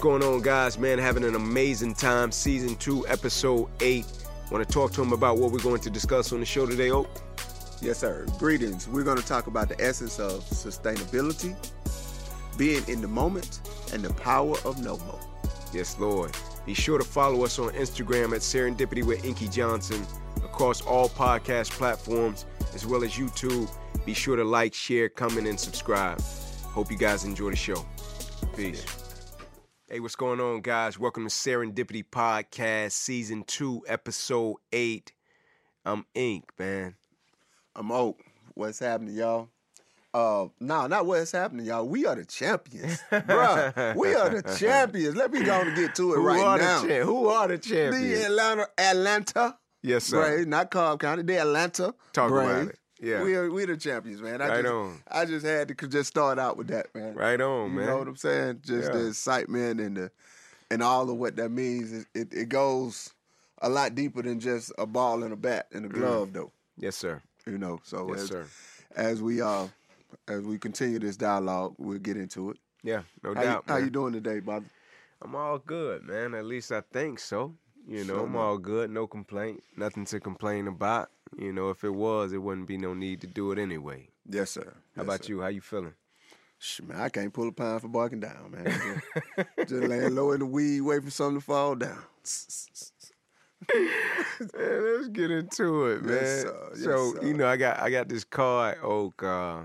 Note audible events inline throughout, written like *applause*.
going on, guys? Man, having an amazing time. Season 2, Episode 8. Want to talk to him about what we're going to discuss on the show today, Oak? Yes, sir. Greetings. We're going to talk about the essence of sustainability, being in the moment, and the power of NoHo. Yes, Lord. Be sure to follow us on Instagram at Serendipity with Inky Johnson across all podcast platforms as well as YouTube. Be sure to like, share, comment, and subscribe. Hope you guys enjoy the show. Peace. Hey, what's going on, guys? Welcome to Serendipity Podcast, Season 2, Episode 8. I'm Ink, man. I'm Oak. What's happening, y'all? Uh, no, not what's happening, y'all. We are the champions, bruh. We are the *laughs* champions. Let me go and get to it Who right are now. the cha- Who are the The champions? Atlanta, Atlanta, yes, sir. Braves, not Cobb County. The Atlanta Talk about it. Yeah. we are we the champions, man. I Right just, on. I just had to just start out with that, man. Right on, You man. You know what I'm saying? Just Yeah. the excitement and the and all of what that means. It, it it goes a lot deeper than just a ball and a bat and a glove, though. Yes, sir. You know. So Mm. Yes, as, sir. as we uh as we continue this dialogue, we'll get into it. Yeah, no How, doubt. you, how you doing today, brother? I'm all good, man. At least I think so. You know, I'm all good. No complaint. Nothing to complain about. You know, if it was, it wouldn't be no need to do it anyway. Yes, sir. How about you? How you feeling? Man, I can't pull a pine for barking down, man. Just, just laying low in the weed, waiting for something to fall down. Man, let's get into it, man. Yes, sir. Yes, so sir. you know, I got I got this card, Oak. Uh,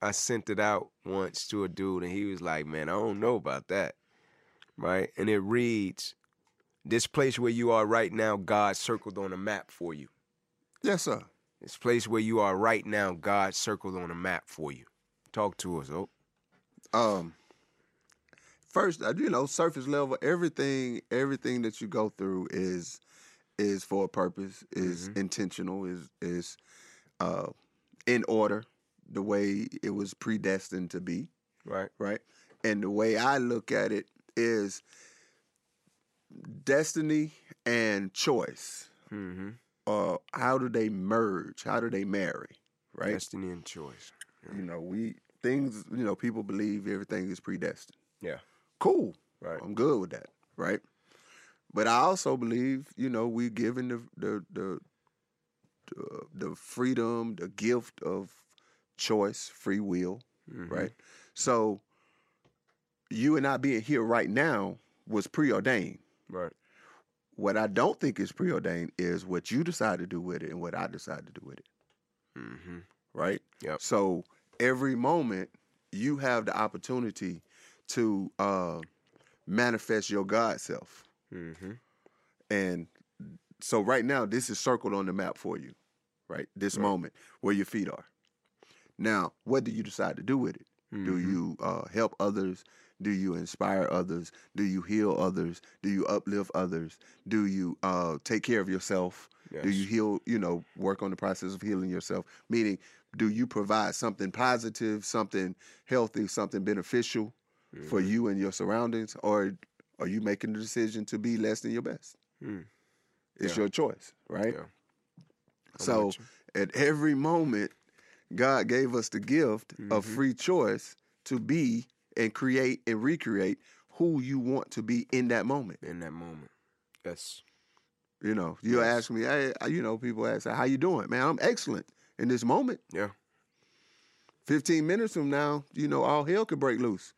I sent it out once to a dude, and he was like, "Man, I don't know about that." Right, and it reads, "This place where you are right now, God circled on a map for you." Yes, sir. This place where you are right now, God circled on a map for you. Talk to us, oh. um first uh, you know surface level everything everything that you go through is is for a purpose is intentional is is uh in order the way it was predestined to be Right. right and the way i look at it is destiny and choice Mm-hmm. Uh how do they merge how do they marry right Destiny and choice. you know we things you know people believe everything is predestined Yeah. cool Right. I'm good with that, right? But I also believe, you know, we're given the the the the, the freedom, the gift of choice, free will, Mhm. right? So you and I being here right now was preordained. Right. What I don't think is preordained is what you decide to do with it and what I decide to do with it, Mm-hmm. right? Yep. So every moment you have the opportunity to uh, manifest your God self. Mm-hmm. And so right now, this is circled on the map for you, right? This Right. moment where your feet are. Now, what do you decide to do with it? Do Mhm. you uh, help others? Do you inspire others? Do you heal others? Do you uplift others? Do you uh, take care of yourself? Do you heal, you know, work on the process of healing yourself? Meaning, do you provide something positive, something healthy, something beneficial for Mhm. you and your surroundings? Or are you making the decision to be less than your best? Mm. It's Yeah. your choice, right? Yeah. So at every moment, God gave us the gift of Mhm. free choice to be and create and recreate who you want to be in that moment. in that moment. Yes. You know, you Yes. ask me, hey, you know, people ask, how you doing? Man, I'm excellent in this moment. Yeah. 15 minutes from now, you know, all hell could break loose.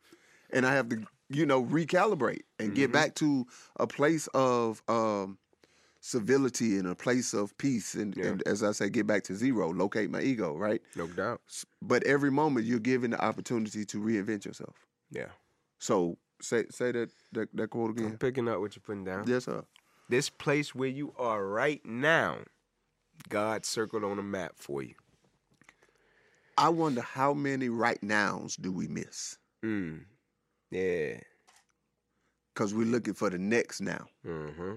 And I have to, you know, recalibrate and get Mhm. back to a place of um, civility and a place of peace. And, Yeah. and as I say, get back to zero, locate my ego, right? No doubt. But every moment you're given the opportunity to reinvent yourself. Yeah. So say say that that, that quote again. I'm picking up what you're putting down. Yes, sir. This place where you are right now, God circled on a map for you. I wonder how many right nows do we miss? Mm. Yeah. Because we're looking for the next now, Mm-hmm.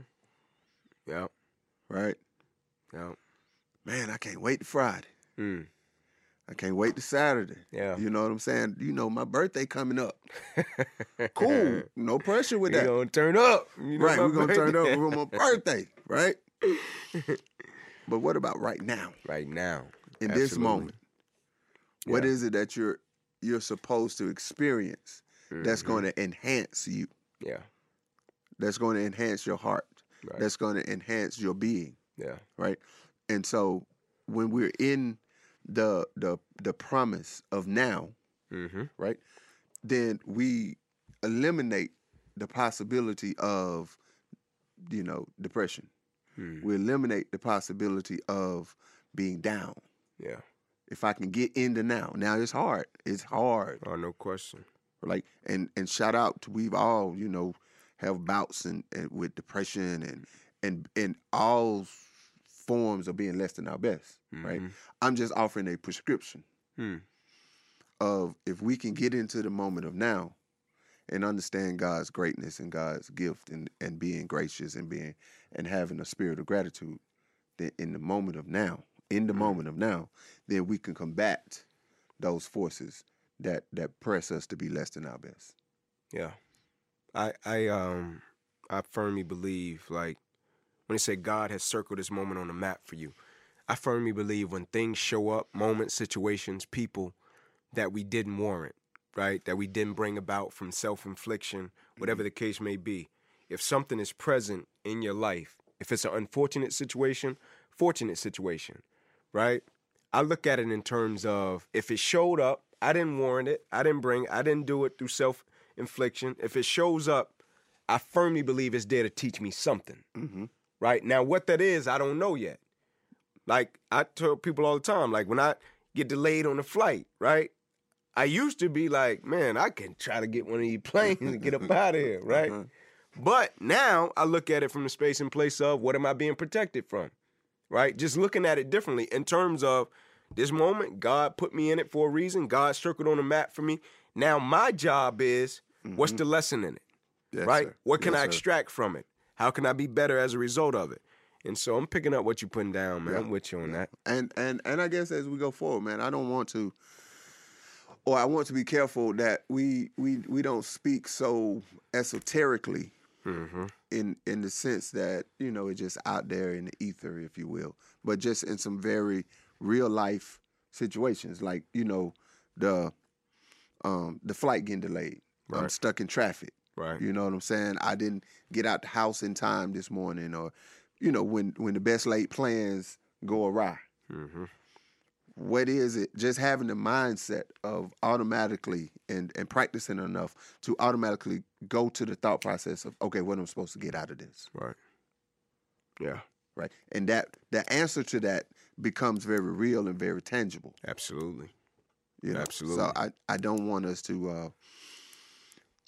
Yep. right? Yep. Man, I can't wait to Friday. Mm. I can't wait to Saturday. Yeah. You know what I'm saying? You know, my birthday coming up. *laughs* Cool. No pressure with that. gonna turn up. You know right, we're gonna turn birthday. over on my *laughs* birthday, right? *laughs* but what about right now? right now. In this moment? What Yeah. is it that you're you're supposed to experience that's Mhm. going to enhance you? Yeah. That's going to enhance your heart. Right. That's going to enhance your being. yeah. right? And so when we're in the the the promise of now, Mm-hmm. right? Then we eliminate the possibility of you know depression. Hmm. We eliminate the possibility of being down. Yeah. If I can get into now, now it's hard. It's hard. Oh, no question. Like and and shout out to we've all you know have bouts and, and with depression and and and all forms of being less than our best. Right. Mhm. I'm just offering a prescription Hmm. of if we can get into the moment of now and understand God's greatness and God's gift and, and being gracious and being and having a spirit of gratitude, then in the moment of now, in the moment of now, then we can combat those forces that that press us to be less than our best. Yeah. I I um I firmly believe like when they say God has circled this moment on the map for you, I firmly believe when things show up, moments, situations, people that we didn't warrant, right? That we didn't bring about from self-infliction, whatever the case may be. If something is present in your life, if it's an unfortunate situation, fortunate situation, right? I look at it in terms of if it showed up, I didn't warrant it, I didn't bring, I didn't do it through self infliction. If it shows up, I firmly believe it's there to teach me something. Mm-hmm. Right now, what that is, I don't know yet. Like I tell people all the time, like when I get delayed on a flight, right? I used to be like, man, I can try to get one of these planes and get up out of here, *laughs* right? Uh-huh. But now I look at it from the space and place of what am I being protected from? Right? Just looking at it differently in terms of this moment, God put me in it for a reason. God circled on the map for me. Now my job is what's the lesson in it? Yes, right? sir. What can Yes, I sir. extract from it? How can I be better as a result of it? And so I'm picking up what you're putting down, man. Yeah. I'm with you on that. and and and I guess as we go forward, man, I don't want to, or I want to be careful that we we we don't speak so esoterically Mm-hmm. in in the sense that you know it's just out there in the ether, if you will, but just in some very real life situations, like you know the um the flight getting delayed. I'm stuck in traffic. Right. You know what I'm saying? I didn't get out the house in time this morning, or you know when when the best laid plans go awry. Mm-hmm. What is it? Just having the mindset of automatically and and practicing enough to automatically go to the thought process of okay, what am I supposed to get out of this? Right. Yeah. Right, and that the answer to that becomes very real and very tangible. Absolutely. You know? Absolutely. So I I don't want us to uh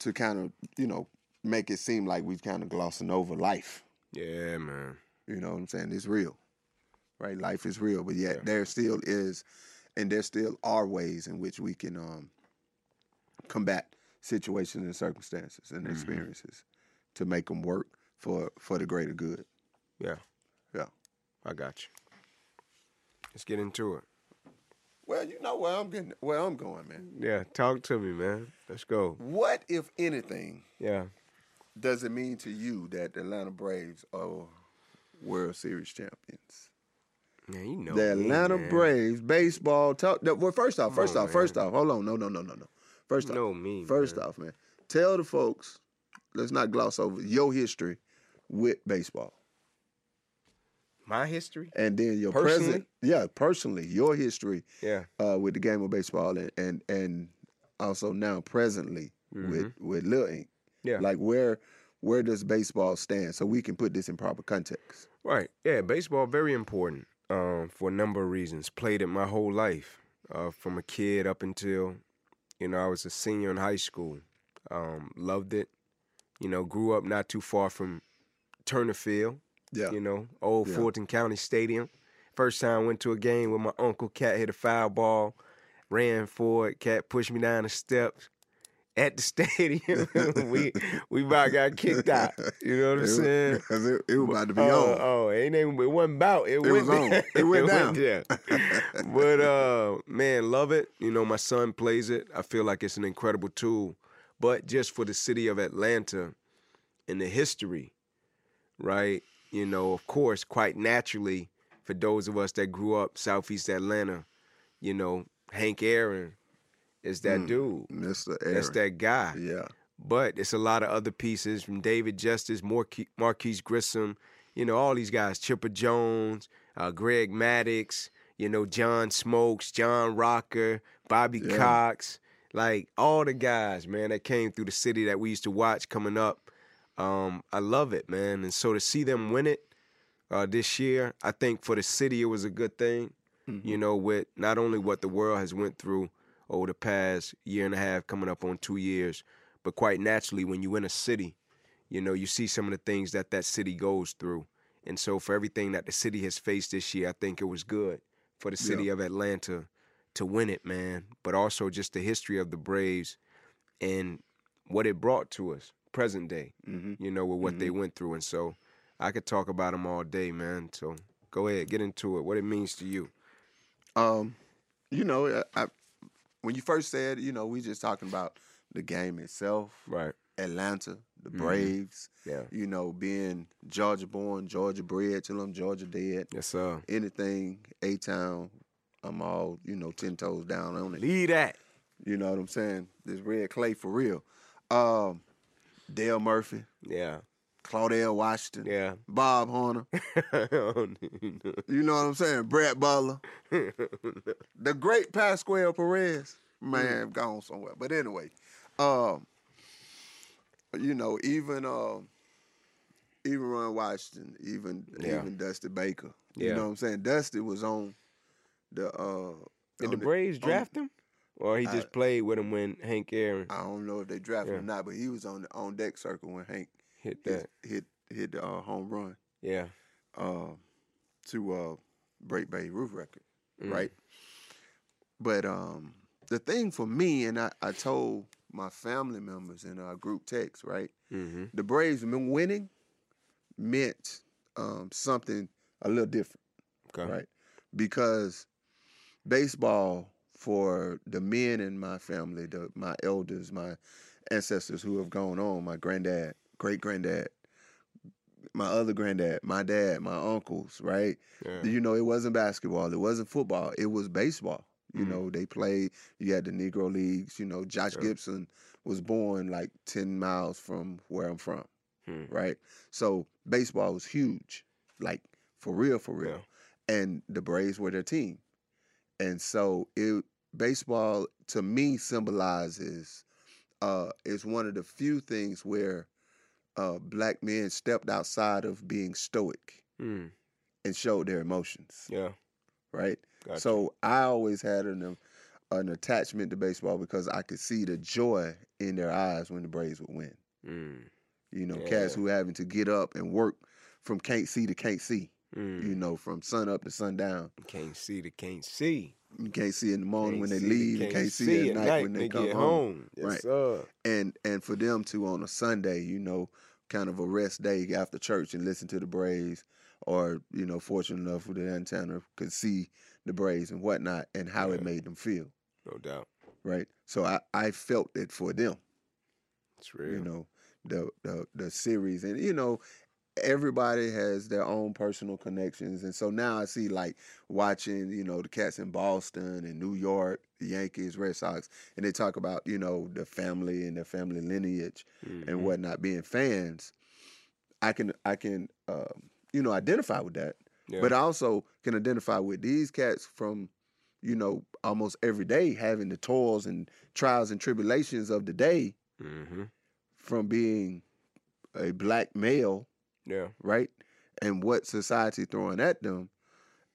to kind of you know make it seem like we've kind of glossing over life. Yeah, man. You know what I'm saying? It's real, right? Life is real, but yet Yeah. there still is, and there still are ways in which we can um, combat situations and circumstances and Mhm. experiences to make them work for for the greater good. Yeah. Yeah. I got you. Let's get into it. Well, you know where I'm getting, where I'm going, man. Yeah. Talk to me, man. Let's go. What, if anything, Yeah. does it mean to you that the Atlanta Braves are World Series champions? Man, you know. the Atlanta. Braves baseball. Talk, well, first off, Come first on, off, first man. off, hold on, no, no, no, no, no. First You off, know me. First man. off, man, tell the folks, let's not gloss over your history with baseball. My history? And then your Personally? present, yeah, personally, your history Yeah. uh, with the game of baseball and and, and also now presently with with Lil Ink. Mm-hmm. Yeah. Like where where does baseball stand? So we can put this in proper context. Right. Yeah, baseball very important um, for a number of reasons. Played it my whole life, uh, from a kid up until, you know, I was a senior in high school. Um, loved it. You know, grew up not too far from Turner Field. Yeah. You know, old Yeah. Fulton County Stadium. First time I went to a game with my uncle. Cat hit a foul ball, ran for it. Cat pushed me down the steps at the *laughs* stadium. *laughs* we we about got kicked out. You know what I'm It, saying? *laughs* Because it, it was about to be oh, on. oh, it ain't even, it wasn't about. It, It went was on. It went down. yeah. but uh, man, love it. You know, my son plays it. I feel like it's an incredible tool. But just for the city of Atlanta and the history, right? You know, of course, quite naturally, for those of us that grew up Southeast Atlanta, you know, Hank Aaron is that Mm, dude. Mr. That's that guy. Yeah. But it's a lot of other pieces from David Justice, Marque- Marquis Grissom, you know, all these guys, Chipper Jones, uh, Greg Maddux, you know, John Smoltz, John Rocker, Bobby Yeah. Cox, like all the guys, man, that came through the city that we used to watch coming up. Um, I love it, man. And so to see them win it uh, this year, I think for the city it was a good thing. You know, with not only what the world has went through over the past year and a half, coming up on two years, but quite naturally, when you in a city, you know, you see some of the things that that city goes through. And so for everything that the city has faced this year, I think it was good for the city of Atlanta to win it, man. But also just the history of the Braves and what it brought to us, present day, Mhm. you know, with what they went through. And so I could talk about them all day, man. So go ahead, get into it. What it means to you. Um, you know, I, I, when you first said, you know, we just talking about the game itself, Right. Atlanta, the Mhm. Braves, Yeah. you know, being Georgia born, Georgia bred till I'm Georgia dead. Yes, sir. Anything A Town, I'm all, you know, ten toes down on it. Lead that. You know what I'm saying? This red clay for real. Um, Dale Murphy, Yeah. Claudell Washington, Yeah. Bob Horner. *laughs* You know what I'm saying? Brett Butler. *laughs* the great Pascual Perez. Man, gone somewhere. But anyway, um, you know, even um, even Ron Washington, even Yeah. even Dusty Baker. You know what I'm saying? Dusty was on the uh Did on the Braves on- draft him? Or he just I- played with him when Hank Aaron I don't know if they drafted him or not, but he was on the on deck circle when Hank hit that? hit, hit the uh, home run Yeah. uh, to uh, break Babe Ruth record, Mm. right? But um, the thing for me, and I, I told my family members in our group text, right? Mm-hmm. The Braves winning meant um, something a little different, Okay. right? Because baseball for the men in my family, the my elders, my ancestors who have gone on, my granddad, great granddad, my other granddad, my dad, my uncles, right? Yeah. You know, it wasn't basketball, it wasn't football, it was baseball. You Mhm. know, they played. You had the Negro leagues. You know, Josh Yeah. Gibson was born like ten miles from where I'm from, Hmm. right? So baseball was huge, like for real, for real. And the Braves were their team, and so it baseball to me symbolizes uh, is one of the few things where uh, black men stepped outside of being stoic Mm. and showed their emotions, Yeah. right? Gotcha. So I always had an an attachment to baseball because I could see the joy in their eyes when the Braves would win. Mm. You know, cats Yeah. who having to get up and work from can't see to can't see. Mm. You know, from sun up to sundown. Can't see the can't see. You can't see in the morning when they leave. You can't see at night when they come get home. Yes, Right. sir. And and for them to on a Sunday, you know, kind of a rest day after church and listen to the Braves, or you know, fortunate enough for the antenna could see the Braves and whatnot, and how it made them feel. No doubt. right? So I, I felt it for them, It's real. you know, the, the the series, and you know, everybody has their own personal connections, and so now I see like watching, you know, the cats in Boston and New York, the Yankees, Red Sox, and they talk about you know the family and their family lineage Mhm. and whatnot, being fans. I can I can um, you know identify with that, Yeah. but I also can identify with these cats from you know almost every day having the toils and trials and tribulations of the day hmm from being a black male Yeah. right and what society throwing at them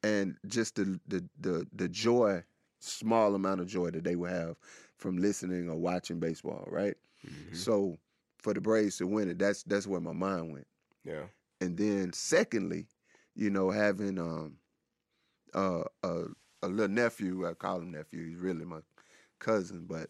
and just the the the, the joy small amount of joy that they will have from listening or watching baseball right Mhm. so for the braves to win it that's that's where my mind went Yeah. and then secondly, you know, having um uh, a a little nephew, I call him nephew. He's really my cousin, but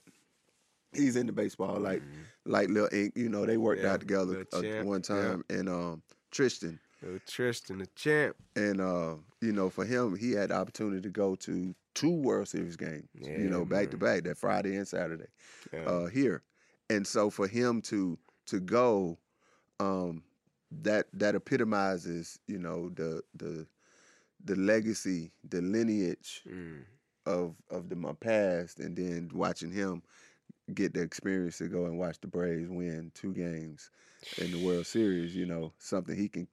he's into baseball like Mhm. like Lil Ink. You know, they worked Yeah, out together uh, one yeah. time, and um Tristan, Little Tristan, the champ. and uh you know, for him, he had the opportunity to go to two World Series games. Yeah, you know, back to back, that Friday and Saturday Yeah. uh, here, and so for him to to go, um, that that epitomizes, you know, the the the legacy, the lineage Mm. of of the my past, and then watching him get the experience to go and watch the Braves win two games in the World Series, you know, something he can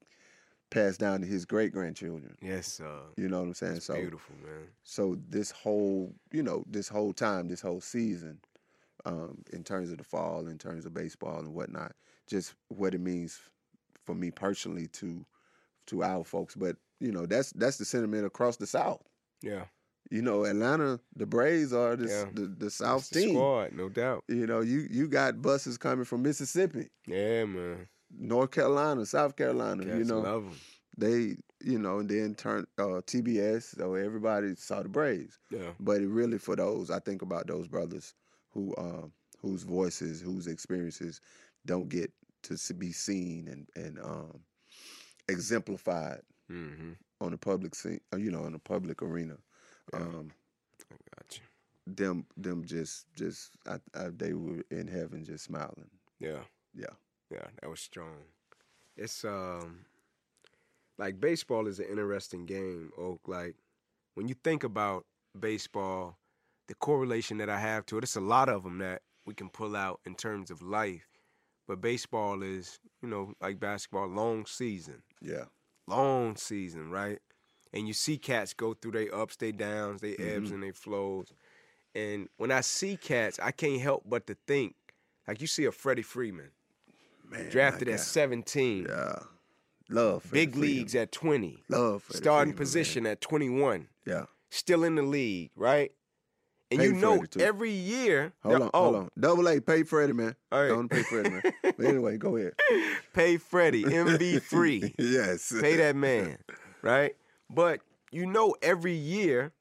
pass down to his great grandchildren. Yes, uh, You know what I'm saying? so beautiful, man. so this whole, you know, this whole time, this whole season, um, in terms of the fall, in terms of baseball and whatnot, just what it means for me personally to to our folks. But you know, that's that's the sentiment across the South. Yeah, You know, Atlanta, the Braves are the Yeah. the, the South the team. squad, no doubt. You know, you you got buses coming from Mississippi, Yeah, man. North Carolina, South Carolina. Cats you know, they you know, and then turn uh, TBS. So everybody saw the Braves. Yeah, But it really for those, I think about those brothers who uh, whose voices, whose experiences don't get to be seen and and um, exemplified mm-hmm. on the public scene, uh, you know, in the public arena. Um, I got you. them them just just I, I, they were in heaven just smiling. Yeah, Yeah. yeah, that was strong. It's um, like baseball is an interesting game. Oak, like when you think about baseball, the correlation that I have to it, it's a lot of them that we can pull out in terms of life. But baseball is, you know, like basketball, long season. Yeah. long season, right? And you see cats go through their ups, they downs, they ebbs Mhm. and they flows. And when I see cats, I can't help but to think, like you see a Freddie Freeman, Man, drafted at 17, Yeah. Love Freddie big Freeman. leagues at 20, Love Freddie starting Freeman, man. position at 21, Yeah. still in the league, right? And Pay you know every year, Hold on, oh, hold on. Double A, pay Freddie, man. All right. Don't pay Freddie, man. but anyway, go ahead. *laughs* pay Freddie, MV free. *laughs* yes. pay that man, right? But you know, every year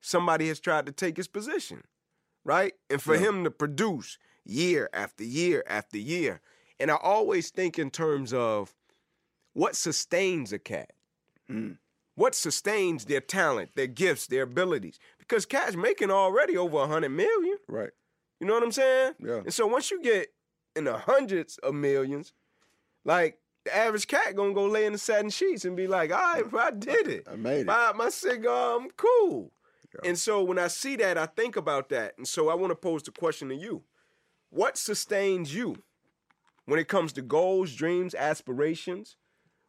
somebody has tried to take his position, right? And for Yeah. him to produce year after year after year. And I always think in terms of what sustains a cat. Mm. What sustains their talent, their gifts, their abilities? Because cats making already over a hundred million. Right. You know what I'm saying? Yeah. And so once you get in the hundreds of millions, like the average cat gonna go lay in the satin sheets and be like, all right, bro, I did it. I made it. My, my cigar, I'm cool. Yeah. And so when I see that, I think about that. And so I want to pose the question to you. What sustains you when it comes to goals, dreams, aspirations,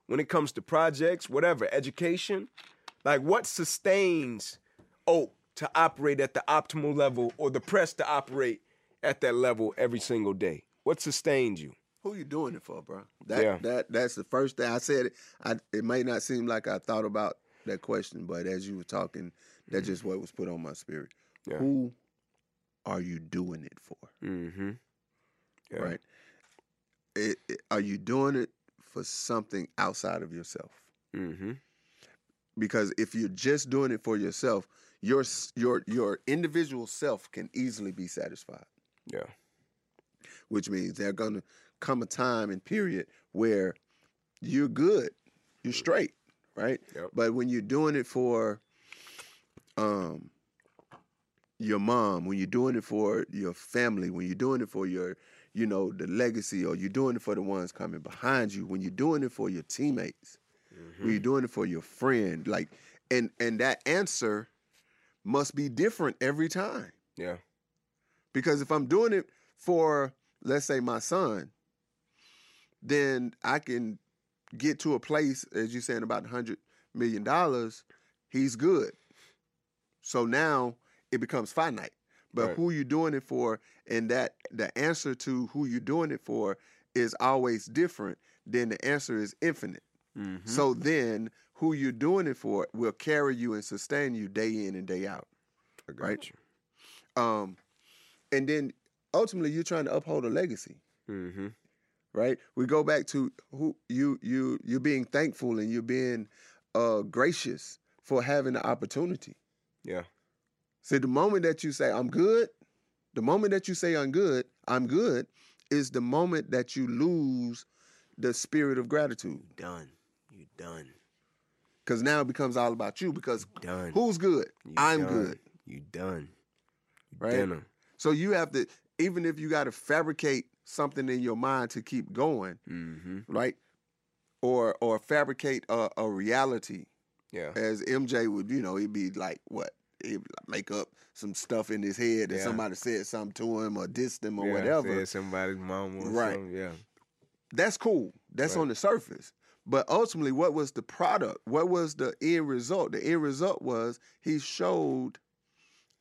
when it comes to projects, whatever, education? Like what sustains Oak to operate at the optimal level or the press to operate at that level every single day? What sustains you? Who you doing it for, bro? That Yeah. that that's the first thing I said. It. I it may not seem like I thought about that question, but as you were talking, that's just what was put on my spirit. Yeah. Who are you doing it for? Mm-hmm. Yeah. Right? It, it- are you doing it for something outside of yourself? Mm-hmm. Because if you're just doing it for yourself, your your your individual self can easily be satisfied. Yeah. which means they're gonna come a time and period where you're good, you're straight, right? Yep. But when you're doing it for um your mom, when you're doing it for your family, when you're doing it for your, you know, the legacy, or you're doing it for the ones coming behind you, when you're doing it for your teammates, when you're doing it for your friend, like, and and that answer must be different every time. Yeah. Because if I'm doing it for, let's say, my son, then I can get to a place, as you're saying, about $100 million. He's good. So now it becomes finite. But Right. who you doing it for, and that the answer to who you're doing it for is always different, then the answer is infinite. Mm-hmm. So then who you're doing it for will carry you and sustain you day in and day out. Right? you. Um, and then ultimately you're trying to uphold a legacy, Mm-hmm. Right? We go back to who you you you're being thankful and you're being uh gracious for having the opportunity. Yeah. See, the moment that you say I'm good, the moment that you say I'm good, I'm good, is the moment that you lose the spirit of gratitude. You Done. You done. Because now it becomes all about you. Because Done. who's good? You I'm done. good. You done. You Right? Dinner. So you have to, even if you got to fabricate something in your mind to keep going, Mm-hmm. right? Or or fabricate a, a reality, Yeah. as MJ would, you know, he'd be like, what? He'd make up some stuff in his head that Yeah. somebody said something to him or dissed him or Yeah, whatever. somebody's mom Right. something. Yeah. That's cool. That's Right. on the surface. But ultimately, what was the product? What was the end result? The end result was he showed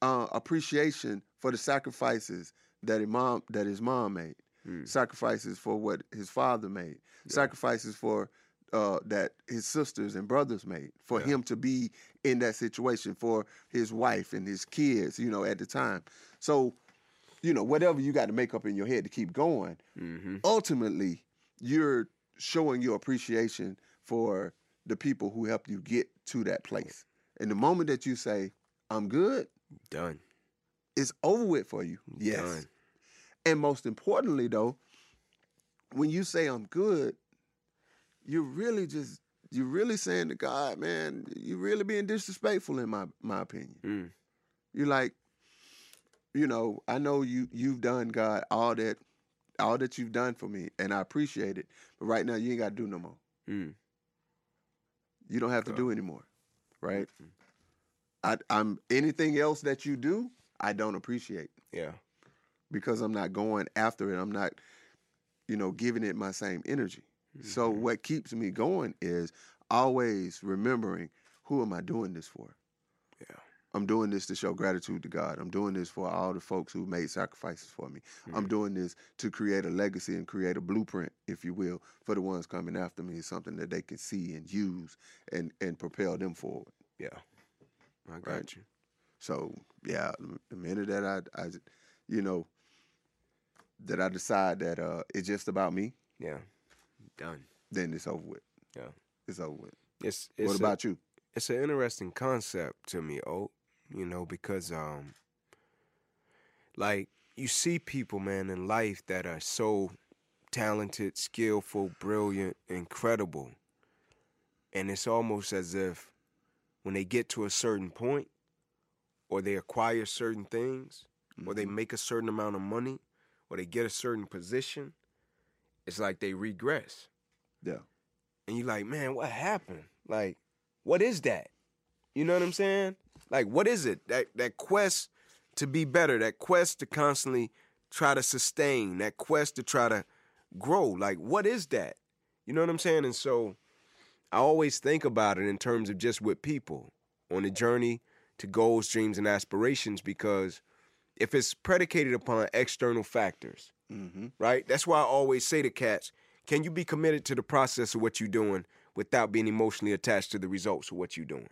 uh, appreciation for the sacrifices that his mom that his mom made, Mm. sacrifices for what his father made, sacrifices for uh, that his sisters and brothers made for Yeah. him to be in that situation for his wife and his kids. You know, at the time. So, you know, whatever you got to make up in your head to keep going Mm-hmm. ultimately you're showing your appreciation for the people who helped you get to that place. And the moment that you say, I'm good, Done. it's over with for you. Yes. Done. And most importantly, though, when you say I'm good, you're really just you're really saying to God, man, you're really being disrespectful in my my opinion. Mm. You're like, you know, I know you you've done God all that all that you've done for me, and I appreciate it. But right now, you ain't got to do no more. Mm. You don't have to do anymore, right? I, I'm anything else that you do, I don't appreciate Yeah. Because I'm not going after it. I'm not, you know, giving it my same energy. So mm-hmm. what keeps me going is always remembering who am I doing this for? Yeah. I'm doing this to show gratitude to God. I'm doing this for all the folks who made sacrifices for me. I'm mm-hmm. doing this to create a legacy and create a blueprint, if you will, for the ones coming after me. Something that they can see and use and and propel them forward. Yeah. I got Right. you. So yeah, the minute that I, I, you know, that I decide that uh, it's just about me, Yeah. Done. then it's over with. Yeah. It's over with. It's, it's what a- about you? it's an interesting concept to me, oh, you know, because um like you see people, man, in life that are so talented, skillful, brilliant, incredible. And it's almost as if when they get to a certain point or they acquire certain things or they make a certain amount of money or they get a certain position, it's like they regress Yeah. and you're like, man, what happened? Like, what is that? You know what I'm saying? Like, what is it? That that quest to be better, that quest to constantly try to sustain, that quest to try to grow. Like, what is that? You know what I'm saying? And so I always think about it in terms of just with people on the journey to goals, dreams, and aspirations because if it's predicated upon external factors, Mm-hmm. right? That's why I always say to cats, can you be committed to the process of what you're doing without being emotionally attached to the results of what you're doing?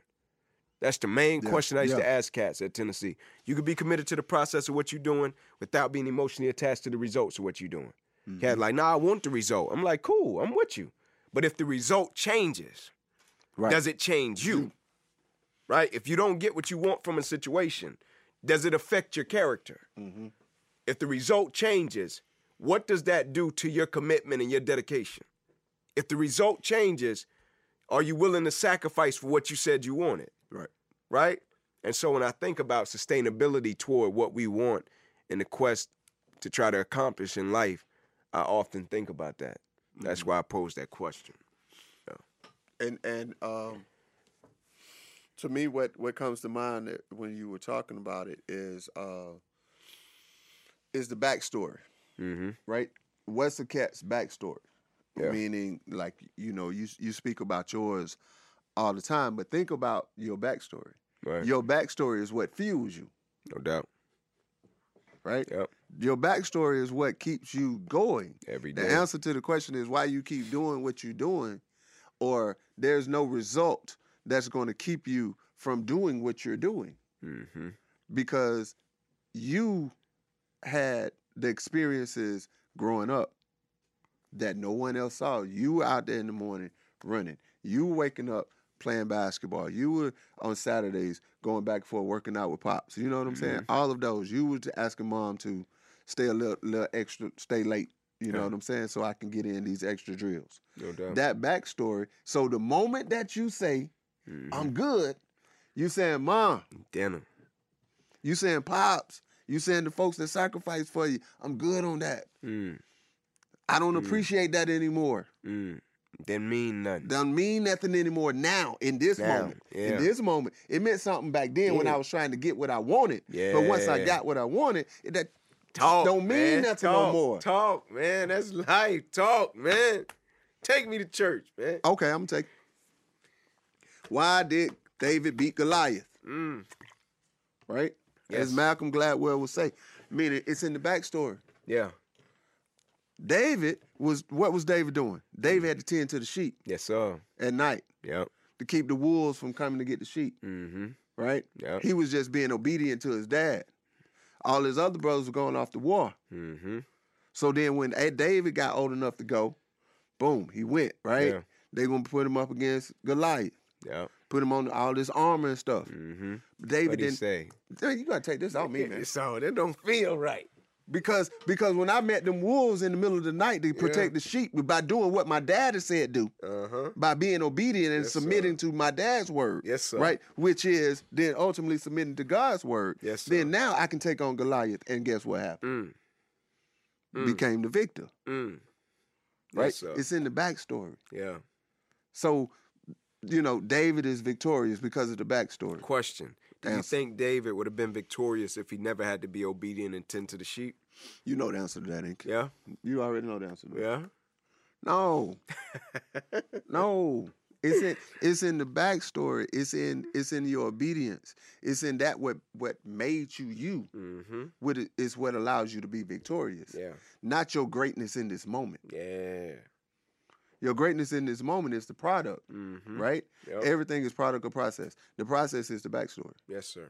That's the main Yeah, question I used to ask cats at Tennessee. You could be committed to the process of what you're doing without being emotionally attached to the results of what you're doing. Mm-hmm. Cat like, nah, I want the result. I'm like, cool, I'm with you. But if the result changes, Right. does it change you? Right? If you don't get what you want from a situation, does it affect your character? Mm-hmm. If the result changes, what does that do to your commitment and your dedication? If the result changes, are you willing to sacrifice for what you said you wanted? Right. Right? And so when I think about sustainability toward what we want in the quest to try to accomplish in life, I often think about that. That's why I pose that question. And and um, to me, what what comes to mind when you were talking about it is uh, is the backstory, Mm-hmm. right? What's the cat's backstory? Yeah. Meaning, like you know, you you speak about yours all the time, but think about your backstory. Right. Your backstory is what fuels you, No doubt. right? Yep. Your backstory is what keeps you going. Every day. The answer to the question is why you keep doing what you're doing, or there's no result that's going to keep you from doing what you're doing Mm-hmm. because you had the experiences growing up that no one else saw. You were out there in the morning running. You were waking up playing basketball. You were on Saturdays going back and forth working out with pops. You know what I'm saying? All of those. You were asking mom to stay a little, little extra, stay late. You know Yeah. what I'm saying? So I can get in these extra drills. No doubt. That backstory. So the moment that you say, Mhm. I'm good, you saying, Mom, Dinner. you saying pops. You saying the folks that sacrifice for you. I'm good on that. Mm. I don't appreciate that anymore. Mm. Didn't mean nothing. Doesn't mean nothing anymore now in this Now, moment. yeah. In this moment, it meant something back then when I was trying to get what I wanted. Yeah. But once I got what I wanted, it, that Talk. don't mean man. nothing Talk, no more. Talk, man. That's life. Talk, man. Take me to church, man. Okay, I'm gonna take. Why did David beat Goliath? Mm. Right, Yes. as Malcolm Gladwell would say, meaning it's in the backstory. Yeah. David was what was David doing? David had to tend to the sheep Yes, sir. at night Yep. to keep the wolves from coming to get the sheep. Mm-hmm. Right? Yep. He was just being obedient to his dad. All his other brothers were going off to war. Mm-hmm. So then when David got old enough to go, boom, he went, right? Yeah. They gonna put him up against Goliath, Yep. put him on all this armor and stuff. Mm-hmm. David didn't say? You gotta take this off me, man. So that don't feel right. Because because when I met them wolves in the middle of the night to protect the sheep by doing what my dad had said do, Uh-huh. by being obedient and Yes, submitting to my dad's word. Yes, sir. Right? Which is then ultimately submitting to God's word. Yes, sir. Then now I can take on Goliath and guess what happened? Mm. Mm. Became the victor. Mm. Right? Yes, sir. it's in the backstory. Yeah. So, you know, David is victorious because of the backstory. Question. Do you think David would have been victorious if he never had to be obedient and tend to the sheep? You know the answer to that, you? Yeah. You already know the answer to that. Yeah. No. *laughs* no. It's in it's in the backstory. It's in it's in your obedience. It's in that what what made you you. Mm-hmm. What is what allows you to be victorious. Yeah. Not your greatness in this moment. Yeah. Your greatness in this moment is the product, Mm-hmm. right? Yep. Everything is product of process. The process is the backstory. yes, sir.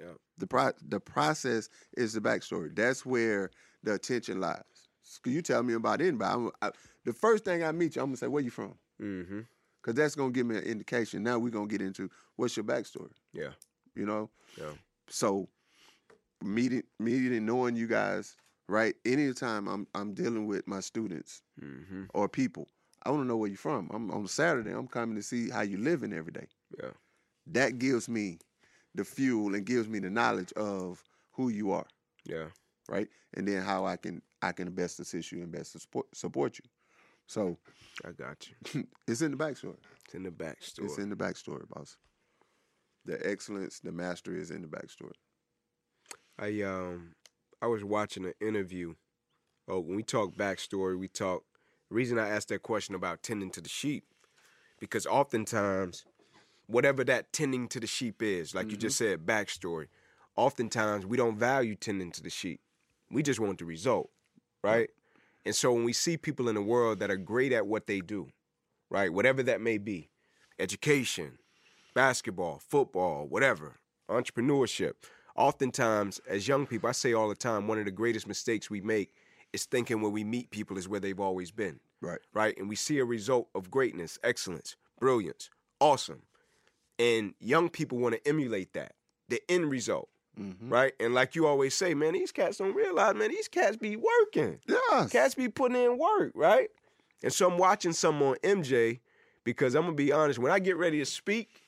Yeah. The pro- the process is the backstory. That's where the attention lies. Can you tell me about anybody? I'm, I, the first thing I meet you, I'm gonna say, "Where you from?" Mm-hmm. Because that's gonna give me an indication. Now we're gonna get into what's your backstory. Yeah. You know, Yeah. so meeting meeting and knowing you guys, right? Anytime I'm I'm dealing with my students Mm-hmm. or people, I want to know where you're from. I'm on Saturday. I'm coming to see how you're living every day. Yeah. That gives me the fuel and gives me the knowledge of who you are. Yeah. right? And then how I can I can best assist you and best support support you. So I got you. *laughs* it's in the backstory. It's in the backstory. It's in the backstory, boss. The excellence, the mastery is in the backstory. I um I was watching an interview. Oh, when we talk backstory, we talk. The reason I asked that question about tending to the sheep, because oftentimes, whatever that tending to the sheep is, like you just mm-hmm. said, backstory. Oftentimes, we don't value tending to the sheep. We just want the result, right? And so when we see people in the world that are great at what they do, right, whatever that may be, education, basketball, football, whatever, entrepreneurship. Oftentimes, as young people, I say all the time, one of the greatest mistakes we make is thinking when we meet people is where they've always been, Right. right? And we see a result of greatness, excellence, brilliance, awesome. And young people want to emulate that, the end result, Mm-hmm. right? And like you always say, man, these cats don't realize, man, these cats be working. Yes. Cats be putting in work, right? And so I'm watching some on MJ because I'm gonna be honest. When I get ready to speak,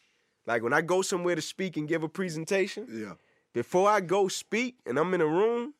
like when I go somewhere to speak and give a presentation, Yeah. Before I go speak and I'm in a room,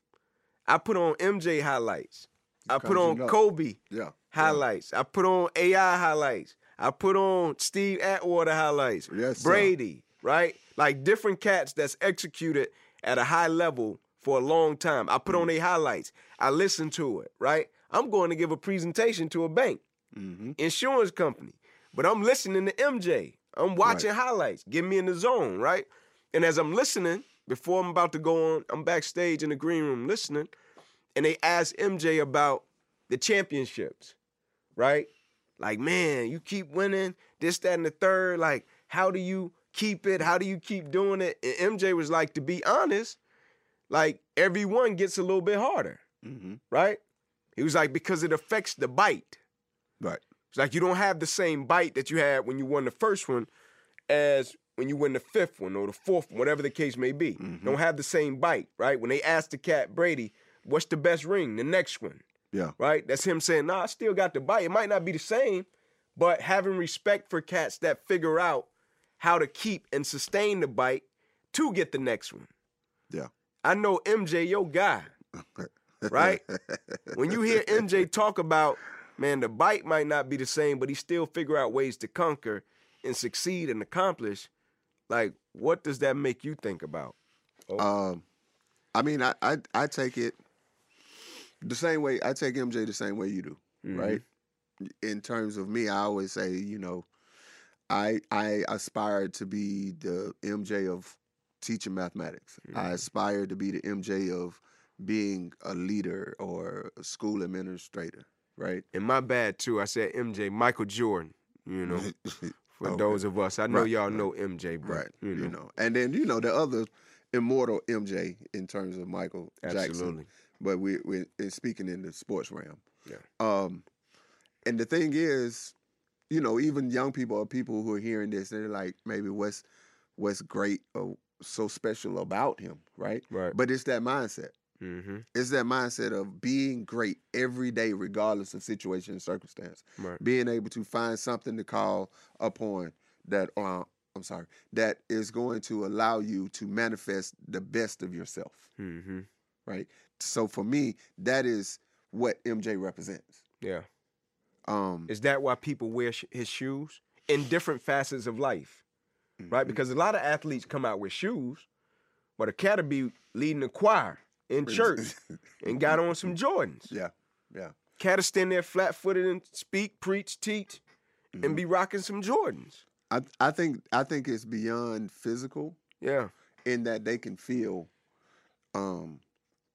I put on MJ highlights. I put on. Kobe Yeah. highlights. I put on AI highlights. I put on Steve Atwater highlights. Yes, sir. Brady, right? Like different cats that's executed at a high level for a long time. I put Mm. on their highlights. I listen to it, right? I'm going to give a presentation to a bank, Mm-hmm. insurance company, but I'm listening to MJ. I'm watching highlights. Get me in the zone, right? And as I'm listening, before I'm about to go on, I'm backstage in the green room listening, and they ask MJ about the championships, right? Like, man, you keep winning, this, that, and the third. Like, how do you keep it? How do you keep doing it? And MJ was like, to be honest, like everyone gets a little bit harder, Mm-hmm. right? He was like, because it affects the bite. Right. It's like you don't have the same bite that you had when you won the first one as when you win the fifth one or the fourth one, whatever the case may be. Mm-hmm. Don't have the same bite, right? When they asked the cat Brady, what's the best ring? The next one, Yeah. right? That's him saying, nah, I still got the bite. It might not be the same, but having respect for cats that figure out how to keep and sustain the bite to get the next one. Yeah. I know MJ, your guy, *laughs* right? when you hear MJ talk about man, the bite might not be the same, but he still figure out ways to conquer and succeed and accomplish. Like, what does that make you think about? Oh. Um, I mean, I, I I take it the same way. I take MJ the same way you do, Mhm. right? In terms of me, I always say, you know, I I aspire to be the MJ of teaching mathematics. I Mhm. aspired to be the MJ of being a leader or a school administrator, right? And my bad too. I said MJ, Michael Jordan. You know, *laughs* for Okay. those of us, I know Right, y'all know MJ, but right. you know, You know, and then you know the other immortal MJ in terms of Michael Jackson. absolutely. but we we are speaking in the sports realm. Yeah. Um, and the thing is, you know, even young people or people who are hearing this, they're like, maybe what's what's great or so special about him, right? Right. But it's that mindset. Mm-hmm. It's that mindset of being great every day, regardless of situation and circumstance. Right. Being able to find something to call upon that. Uh, I'm sorry. That is going to allow you to manifest the best of yourself Mm-hmm. right? So for me, that is what MJ represents. Yeah. Um, Is that why people wear sh- his shoes in different facets of life? Right? mhm. Because a lot of athletes come out with shoes, but a cat be leading the choir in church *laughs* and got on some Jordans. yeah, yeah, Cat will stand there flat footed and speak, preach, teach, Mhm. and be rocking some Jordans. I I think I think it's beyond physical Yeah. in that they can feel, um,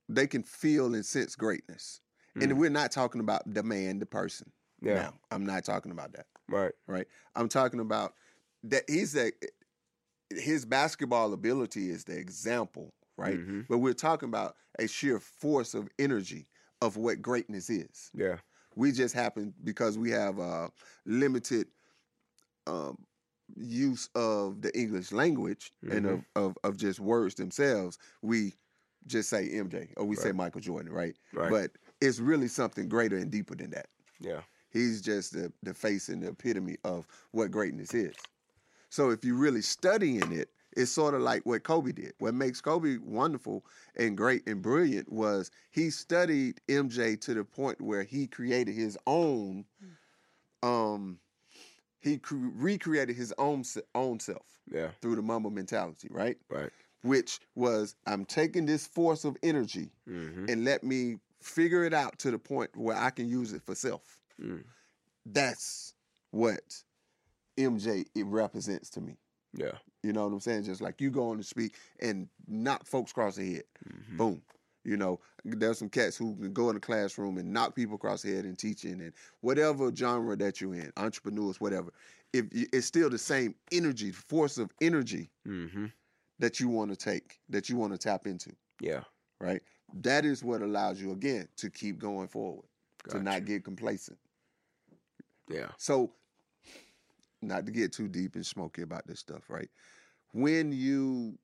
they can feel and sense greatness. And Mm. we're not talking about the man, the person. Yeah. Now, I'm not talking about that. Right. Right. I'm talking about that he's a his basketball ability is the example, right? Mhm. But we're talking about a sheer force of energy of what greatness is. Yeah. We just happen because we have uh, limited um, use of the English language and of, of of just words themselves. We just say MJ or we say Michael Jordan, right? Right. But it's really something greater and deeper than that. yeah. He's just the, the face and the epitome of what greatness is. So if you really studying it, it's sort of like what Kobe did. What makes Kobe wonderful and great and brilliant was he studied MJ to the point where he created his own um he cre- recreated his own own self Yeah. through the Mamba mentality, right? Right. Which was I'm taking this force of energy Mm-hmm. and let me figure it out to the point where I can use it for self. Mm. That's what MJ it represents to me. Yeah. You know what I'm saying? Just like you go on to speak and knock folks across the head. Mhm. Boom. You know, there's some cats who can go in the classroom and knock people across the head and teaching and whatever genre that you're in, entrepreneurs, whatever. If you, it's still the same energy, force of energy Mm-hmm. that you want to take, that you want to tap into, Yeah. right? That is what allows you again to keep going forward, to not get complacent. Yeah. So, not to get too deep and smoky about this stuff, right? When you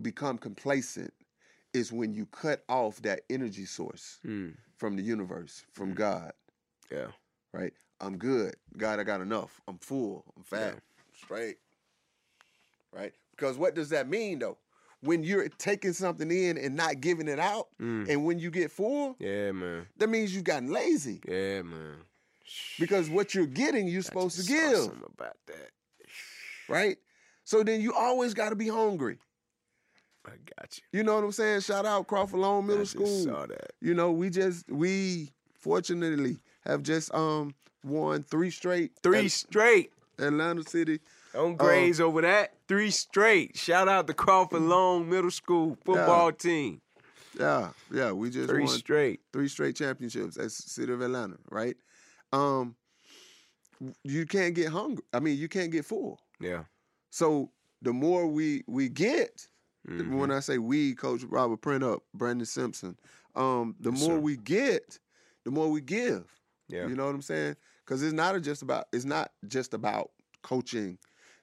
become complacent, is when you cut off that energy source Mm. from the universe, from Mm. God, Yeah. right? I'm good. God, I got enough. I'm full. I'm fat. Yeah. Straight. Right? Because what does that mean though? When you're taking something in and not giving it out, Mm. and when you get full, Yeah, man. that means you've gotten lazy. Yeah, man. Because what you're getting, you're I supposed to give. about that. right? So then you always got to be hungry. I got you. You know what I'm saying? Shout out Crawford Long Middle I School. saw that. You know, we just we fortunately have just um won three straight Three at straight. Atlanta City. On grades over that. Three straight. Shout out to Crawford Long Middle School football team. Yeah, yeah, we just Three won straight. three straight championships as City of Atlanta, right? Um you can't get hungry. I mean, you can't get full. Yeah. So the more we we get, Mhm. when I say we, Coach Robert Print up, Brandon Simpson, um, the Yes, more sir. we get, the more we give. Yeah. You know what I'm saying? Because it's not just about it's not just about coaching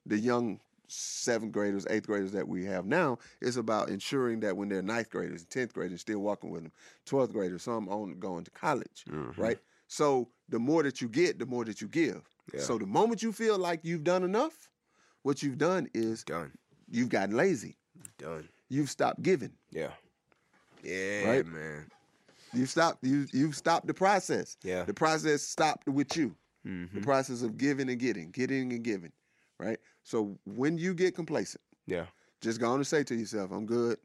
the young seventh graders, eighth graders that we have now. It's about ensuring that when they're ninth graders, tenth graders, still walking with them, twelfth graders, some on going to college, Mhm. right? So the more that you get, the more that you give. Yeah. So the moment you feel like you've done enough, what you've done is Done. you've gotten lazy. Done. You've stopped giving. Yeah. Yeah, Right? man. You stopped. You you've stopped the process. Yeah. The process stopped with you. Mhm. The process of giving and getting, getting and giving, right? So when you get complacent, Yeah. just go on and say to yourself, "I'm good."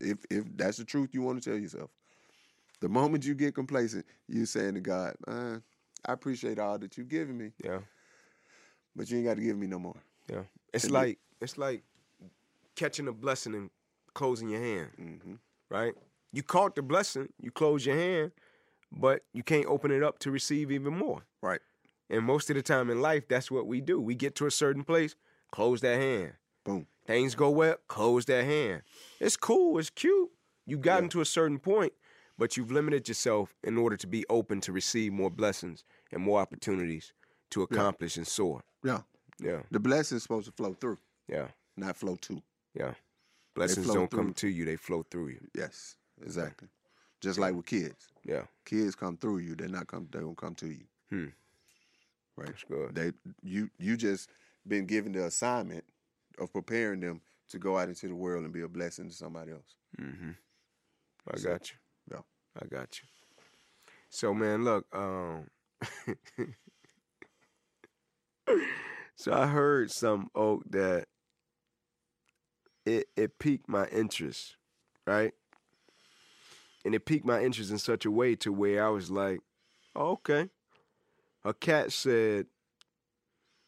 If if that's the truth you want to tell yourself, the moment you get complacent, you saying to God, uh, "I appreciate all that you've given me, Yeah. but you ain't got to give me no more." Yeah. It's And like it's like catching a blessing and closing your hand, hmm right? You caught the blessing, you close your hand, but you can't open it up to receive even more. Right. And most of the time in life, that's what we do. We get to a certain place, close that hand. Boom. Things go well, close that hand. It's cool, it's cute. You've gotten Yeah. to a certain point, but you've limited yourself in order to be open to receive more blessings and more opportunities to accomplish and soar. Yeah. Yeah, The blessing's supposed to flow through, yeah, not flow to. yeah. Blessings don't come to you, they flow through you. Yes, exactly. Just like with kids, Yeah, kids come through you. They're not come. They don't come to you. Hmm. Right. that's good. They you you just been given the assignment of preparing them to go out into the world and be a blessing to somebody else. Mm-hmm. I So, got you. I got you. So man, look, um *laughs* So I heard some oak that it it piqued my interest, right? And it piqued my interest in such a way to where I was like, oh, okay. A cat said,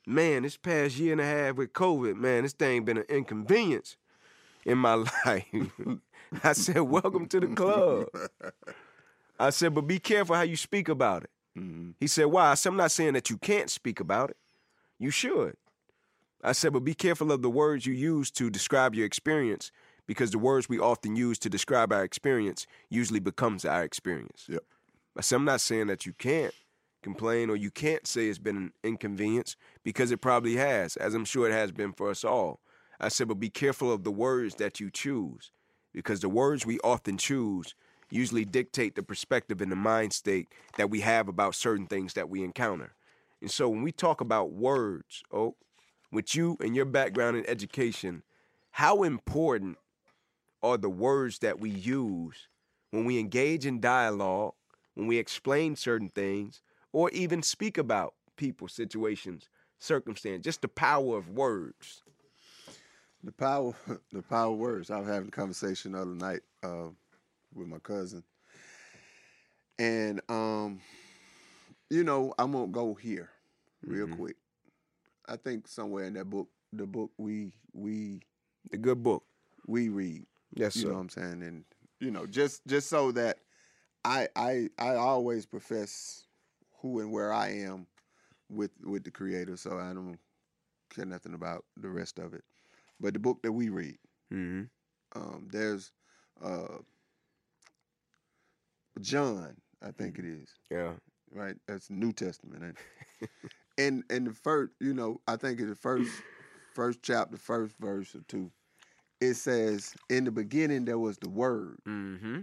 Man, this past year and a half with COVID, man, this thing been an inconvenience in my *laughs* life. *laughs* I said, Welcome to the club. *laughs* I said, but be careful how you speak about it. Mhm. He said, Why? I said, I'm not saying that you can't speak about it. You should. I said, but be careful of the words you use to describe your experience because the words we often use to describe our experience usually becomes our experience. Yep. I said, I'm not saying that you can't complain or you can't say it's been an inconvenience because it probably has, as I'm sure it has been for us all. I said, but be careful of the words that you choose because the words we often choose usually dictate the perspective and the mind state that we have about certain things that we encounter. And so when we talk about words, oh, with you and your background in education, how important are the words that we use when we engage in dialogue, when we explain certain things, or even speak about people, situations, circumstance, just the power of words. The power, *laughs* the power words. I was having a conversation the other night uh, with my cousin, and um, you know, I'm gonna go here real Mhm. quick. I think somewhere in that book, the book we we The good book. we read. Yes, you sir. know what I'm saying, and you know, just just so that I I I always profess who and where I am with with the Creator, so I don't care nothing about the rest of it. But the book that we read, hmm um, there's uh, John, I think it is, Yeah. right? That's New Testament, and and and the first, you know, I think in the first first chapter, first verse or two, it says, "In the beginning there was the Word, Mm-hmm.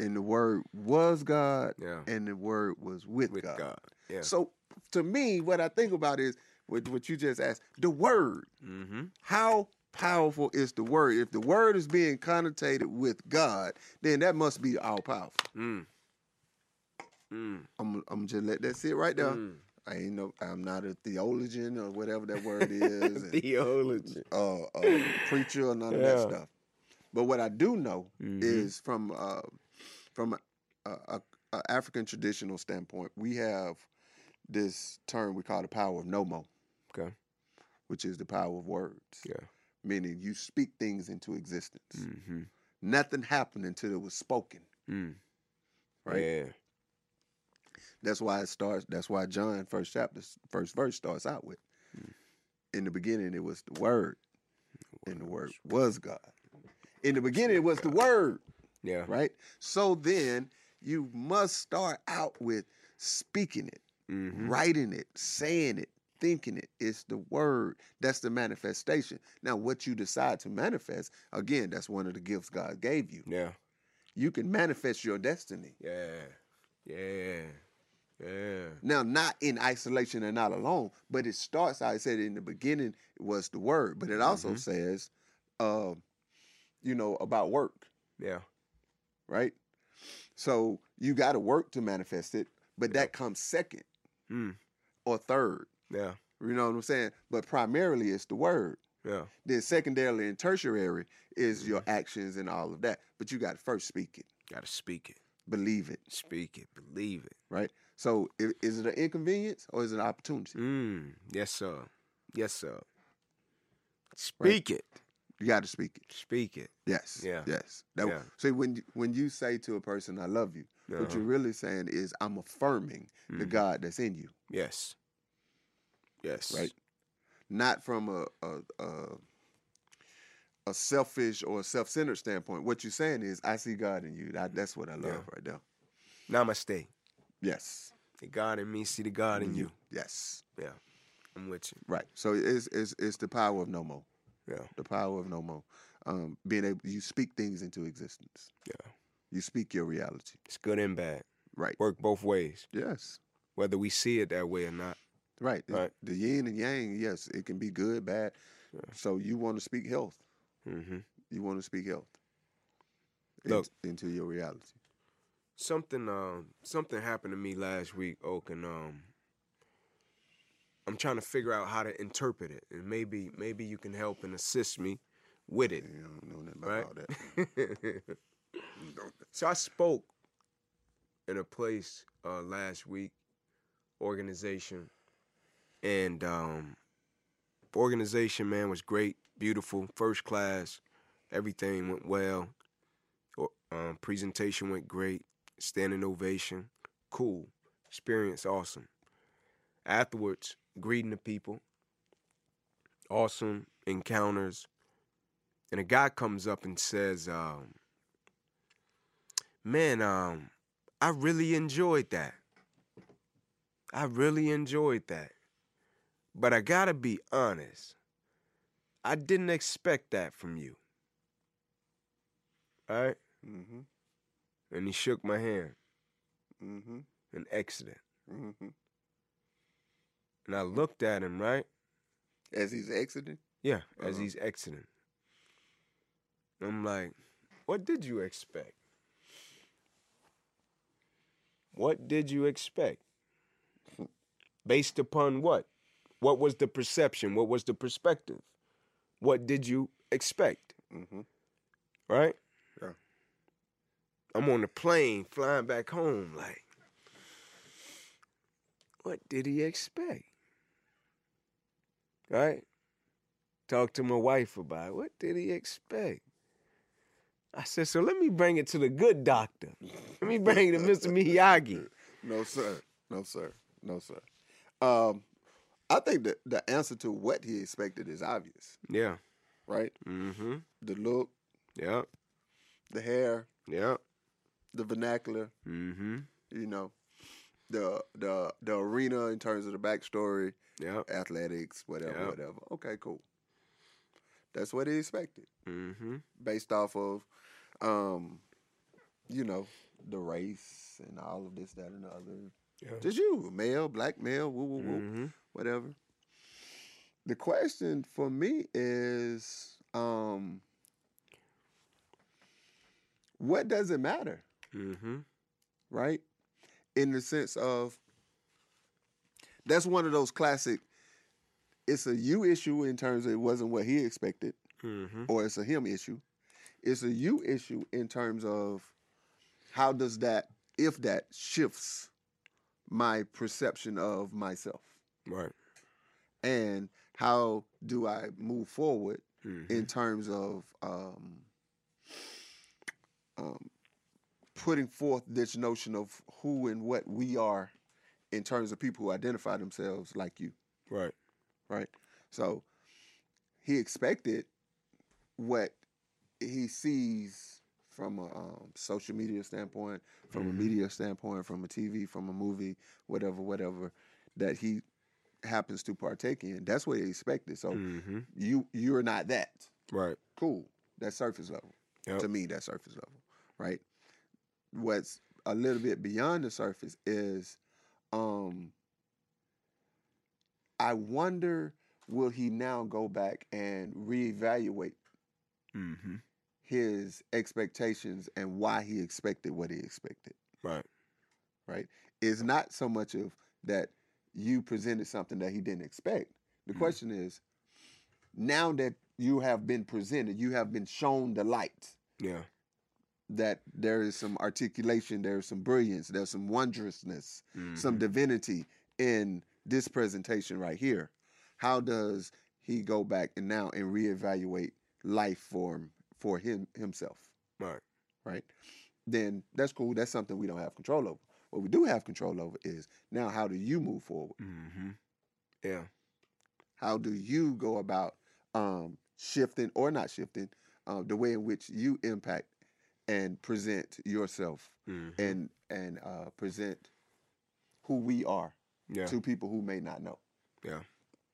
and the Word was God, Yeah. and the Word was with, With God." God. Yeah. So to me, what I think about is what what you just asked, the Word. mm-hmm. How powerful is the Word? If the Word is being connotated with God, then that must be all powerful. Mm. Mm. I'm I'm just let that sit right there. Mm. I ain't no, I'm not a theologian or whatever that word is, *laughs* and, Theology. uh, uh, preacher or none of that stuff. But what I do know Mhm. is from uh, from a, a, a African traditional standpoint, we have this term we call the power of Nommo, Okay. which is the power of words. Yeah. Meaning you speak things into existence. Mm-hmm. Nothing happened until it was spoken. Mm. Right. Yeah. That's why it starts. That's why John first chapter, first verse starts out with, Mm. "In the beginning it was the Word, and the Word was God. In the beginning it was the Word." Yeah. Right. So then you must start out with speaking it, Mm-hmm. writing it, saying it, thinking it. It's the Word. That's the manifestation. Now, what you decide to manifest, again, that's one of the gifts God gave you. Yeah. You can manifest your destiny. Yeah. Yeah. Yeah. Now, not in isolation and not alone, but it starts I said in the beginning it was the word, but it also Mhm. says, uh, you know, about work, Yeah. right? So you got to work to manifest it, but that comes second Mm. or third. Yeah. You know what I'm saying? But primarily it's the word. Yeah. Then secondarily and tertiary is your Mm-hmm. actions and all of that. But you got to first speak it, Gotta speak it. believe it, Speak it. Believe it. right? So is it an inconvenience or is it an opportunity? Mm. Yes, sir. Yes, sir. Speak it. You got to speak it. Speak it. Yes. Yeah. Yes. That, Yeah. See, when you, when you say to a person, "I love you," what Uh-huh. you're really saying is, "I'm affirming the Mhm. God that's in you." Yes. Yes. right? Not from a a, a a selfish or self-centered standpoint. What you're saying is, I see God in you. That, that's what I love Yeah. right there. Namaste. Yes. The God in me, see the God in you. Yes. Yeah. I'm with you. Right. So it's it's it's the power of Nommo. Yeah. The power of Nommo. Um, being able you speak things into existence. Yeah. You speak your reality. It's good and bad. Right. Work both ways, Yes. whether we see it that way or not. Right. The- Right. The yin and yang, yes, it can be good, bad. Yeah. So you want to speak health. Mm-hmm. You want to speak health. Look. int- into your reality. Something um something happened to me last week, Oak, and um I'm trying to figure out how to interpret it. And maybe maybe you can help and assist me with it. You don't know nothing about Right? all that. *laughs* so I spoke in a place uh, last week, organization, and um, organization man was great, beautiful, first class. Everything went well. Um, presentation went great. Standing ovation, cool. Experience awesome. Afterwards, greeting the people. Awesome encounters. And a guy comes up and says, um, man, um, I really enjoyed that. I really enjoyed that. But I gotta be honest. I didn't expect that from you. All right? mm-hmm. And he shook my hand Mm-hmm. and exited. Mm-hmm. And I looked at him, right? As he's exiting. Yeah, as Uh-huh. he's exiting. I'm like, what did you expect? What did you expect? *laughs* Based upon what? What was the perception? What was the perspective? What did you expect? Mm-hmm. Right? Yeah. I'm on the plane flying back home, like, what did he expect? Right? Talk to my wife about it. What did he expect? I said, so let me bring it to the good doctor. *laughs* Let me bring it to Mr. Miyagi. No, sir. No, sir. No, sir. Um, I think that the answer to what he expected is obvious, Yeah. right? Mm-hmm. The look, Yeah. the hair, Yeah. the vernacular, Mm-hmm. you know, the the the arena in terms of the backstory, Yeah. athletics, whatever, Yeah. whatever. Okay, cool. That's what he expected, Mm-hmm. based off of, um, you know, the race and all of this, that, and the other. Yeah. Just you, male, black male, woo, woo, woo, Mm-hmm. whatever. The question for me is, um, what does it matter? Mm-hmm. right? In the sense of that's one of those classic. It's a you issue in terms of it wasn't what he expected, Mm-hmm. or it's a him issue. It's a you issue in terms of how does that, if that shifts my perception of myself, Right. and how do I move forward Mm-hmm. in terms of um, um, putting forth this notion of who and what we are in terms of people who identify themselves like you, right. right? So he expected what he sees from a um, social media standpoint, from Mhm. a media standpoint, from a TV, from a movie, whatever, whatever, that he happens to partake in. That's what he expected. So Mm-hmm. you you're not that Right. cool. That's surface level. Yep. To me, that's surface level, right? What's a little bit beyond the surface is, um, I wonder will he now go back and reevaluate Mm-hmm. His expectations and why he expected what he expected. Right. right? Is not so much of that you presented something that he didn't expect. The Mhm. question is, now that you have been presented, you have been shown the light Yeah. that there is some articulation, there is some brilliance, there's some wondrousness, some Mhm. divinity in this presentation right here. How does he go back and now and reevaluate life for for him himself? Right. right? Then that's cool. That's something we don't have control over. What we do have control over is now how do you move forward? Mm-hmm. Yeah. How do you go about um, shifting or not shifting uh, the way in which you impact and present yourself Mm-hmm. and and uh, present who we are yeah. to people who may not know. Yeah.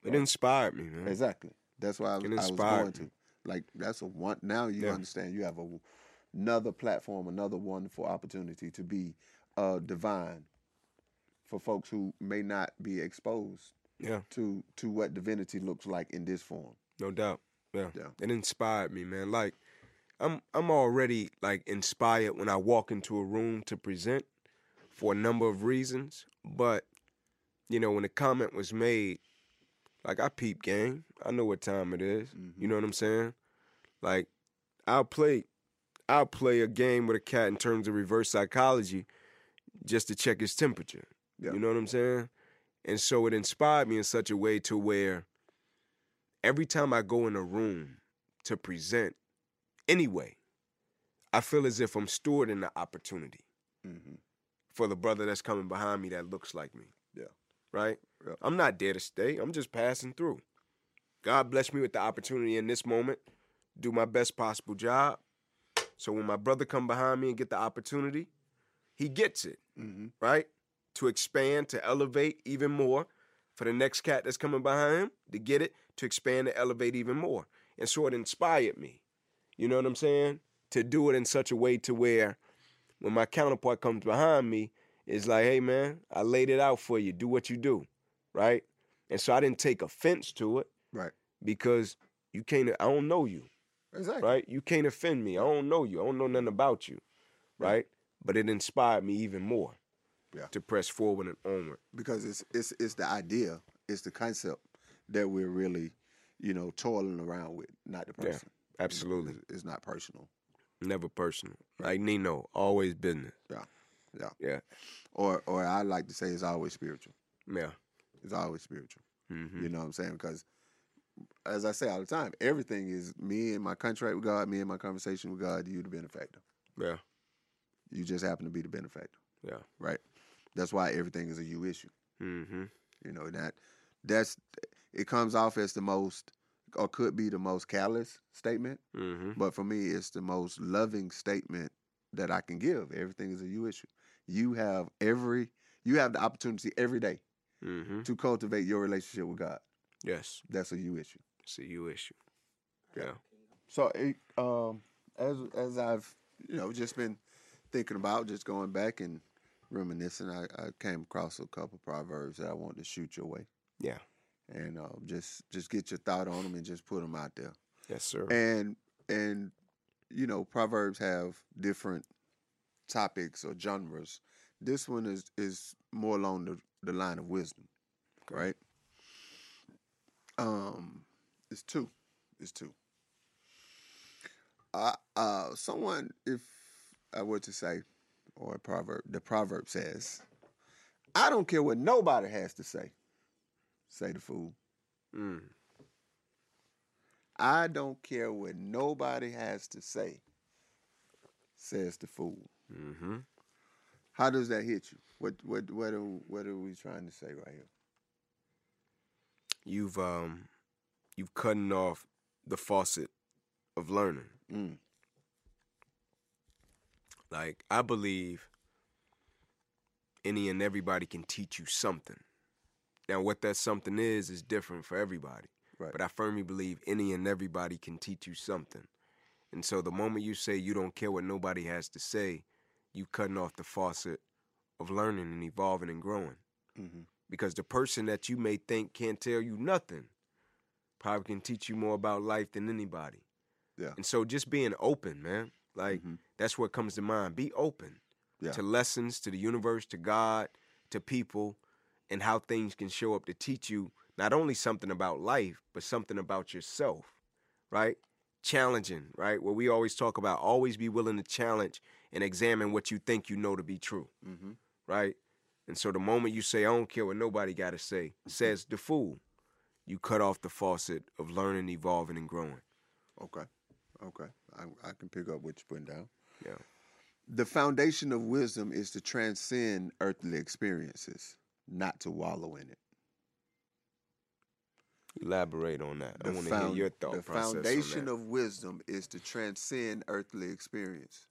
It inspired me, man. Exactly. That's why I was, I was going to. Like that's a one. Now you Yeah. understand. You have a another platform, another wonderful opportunity to be uh, divine for folks who may not be exposed Yeah. to to what divinity looks like in this form. No doubt. Yeah. Yeah. It inspired me, man. Like I'm I'm already like inspired when I walk into a room to present for a number of reasons. But, you know, when the comment was made, like I peep game. I know what time it is. Mhm. You know what I'm saying? Like I'll play I'll play a game with a cat in terms of reverse psychology just to check his temperature. Yeah. You know what I'm saying? And so it inspired me in such a way to where every time I go in a room to present anyway, I feel as if I'm stewarding the opportunity Mm-hmm. for the brother that's coming behind me that looks like me. Right? I'm not there to stay. I'm just passing through. God bless me with the opportunity in this moment, do my best possible job. So when my brother come behind me and get the opportunity, he gets it, Mm-hmm. right? To expand, to elevate even more for the next cat that's coming behind him, to get it, to expand, to elevate even more. And so it inspired me. You know what I'm saying? To do it in such a way to where when my counterpart comes behind me, it's like, hey man, I laid it out for you. Do what you do. Right? And so I didn't take offense to it Right. because you can't I don't know you. Exactly. Right? You can't offend me. I don't know you. I don't know nothing about you. Right? But it inspired me even more. Yeah. To press forward and onward. Because it's it's it's the idea, it's the concept that we're really, you know, toiling around with, not the Yeah. person. Absolutely. It's, it's not personal. Never personal. Like Nino, always business. Yeah. Yeah. Yeah. Or or I like to say it's always spiritual. Yeah. It's always spiritual. hmm You know what I'm saying? Because as I say all the time, everything is me and my contract with God, me and my conversation with God, you the benefactor. Yeah. You just happen to be the benefactor. Yeah. Right? That's why everything is a you issue. hmm You know, that that's it comes off as the most or could be the most callous statement, hmm but for me it's the most loving statement that I can give. Everything is a you issue. You have every you have the opportunity every day hmm to cultivate your relationship with God. Yes. That's a you issue. It's a you issue. Yeah. Yeah. So, it, um, as as I've you know just been thinking about, just going back and reminiscing, I, I came across a couple proverbs that I wanted to shoot your way, Yeah. and uh, just just get your thought on them and just put them out there. Yes, sir. And and you know, proverbs have different topics or genres. This one is is more along the, the line of wisdom, right? Um, it's two. It's two. Uh, uh, someone, if I were to say, or a proverb, the proverb says, "I don't care what nobody has to say." Say the fool. Mm. I don't care what nobody has to say, says the fool. Hmm How does that hit you? What what what are what are we trying to say right here? You've um, you've cutting off the faucet of learning. Mm. Like I believe any and everybody can teach you something. Now, what that something is is different for everybody. Right. But I firmly believe any and everybody can teach you something. And so the moment you say you don't care what nobody has to say, you cutting off the faucet of learning and evolving and growing. hmm Because the person that you may think can't tell you nothing probably can teach you more about life than anybody. Yeah. And so just being open, man. Like Mhm. that's what comes to mind. Be open. Yeah. to lessons, to the universe, to God, to people, and how things can show up to teach you not only something about life, but something about yourself, right? Challenging, right? What we always talk about, always be willing to challenge and examine what you think you know to be true, Mm-hmm. right? And so the moment you say, I don't care what nobody got to say, says the fool, you cut off the faucet of learning, evolving, and growing. Okay. Okay. I, I can pick up what you're putting down. Yeah. The foundation of wisdom is to transcend earthly experiences, not to wallow in it. Elaborate on that. I want to hear your thought The process. foundation on that. of wisdom is to transcend earthly experience,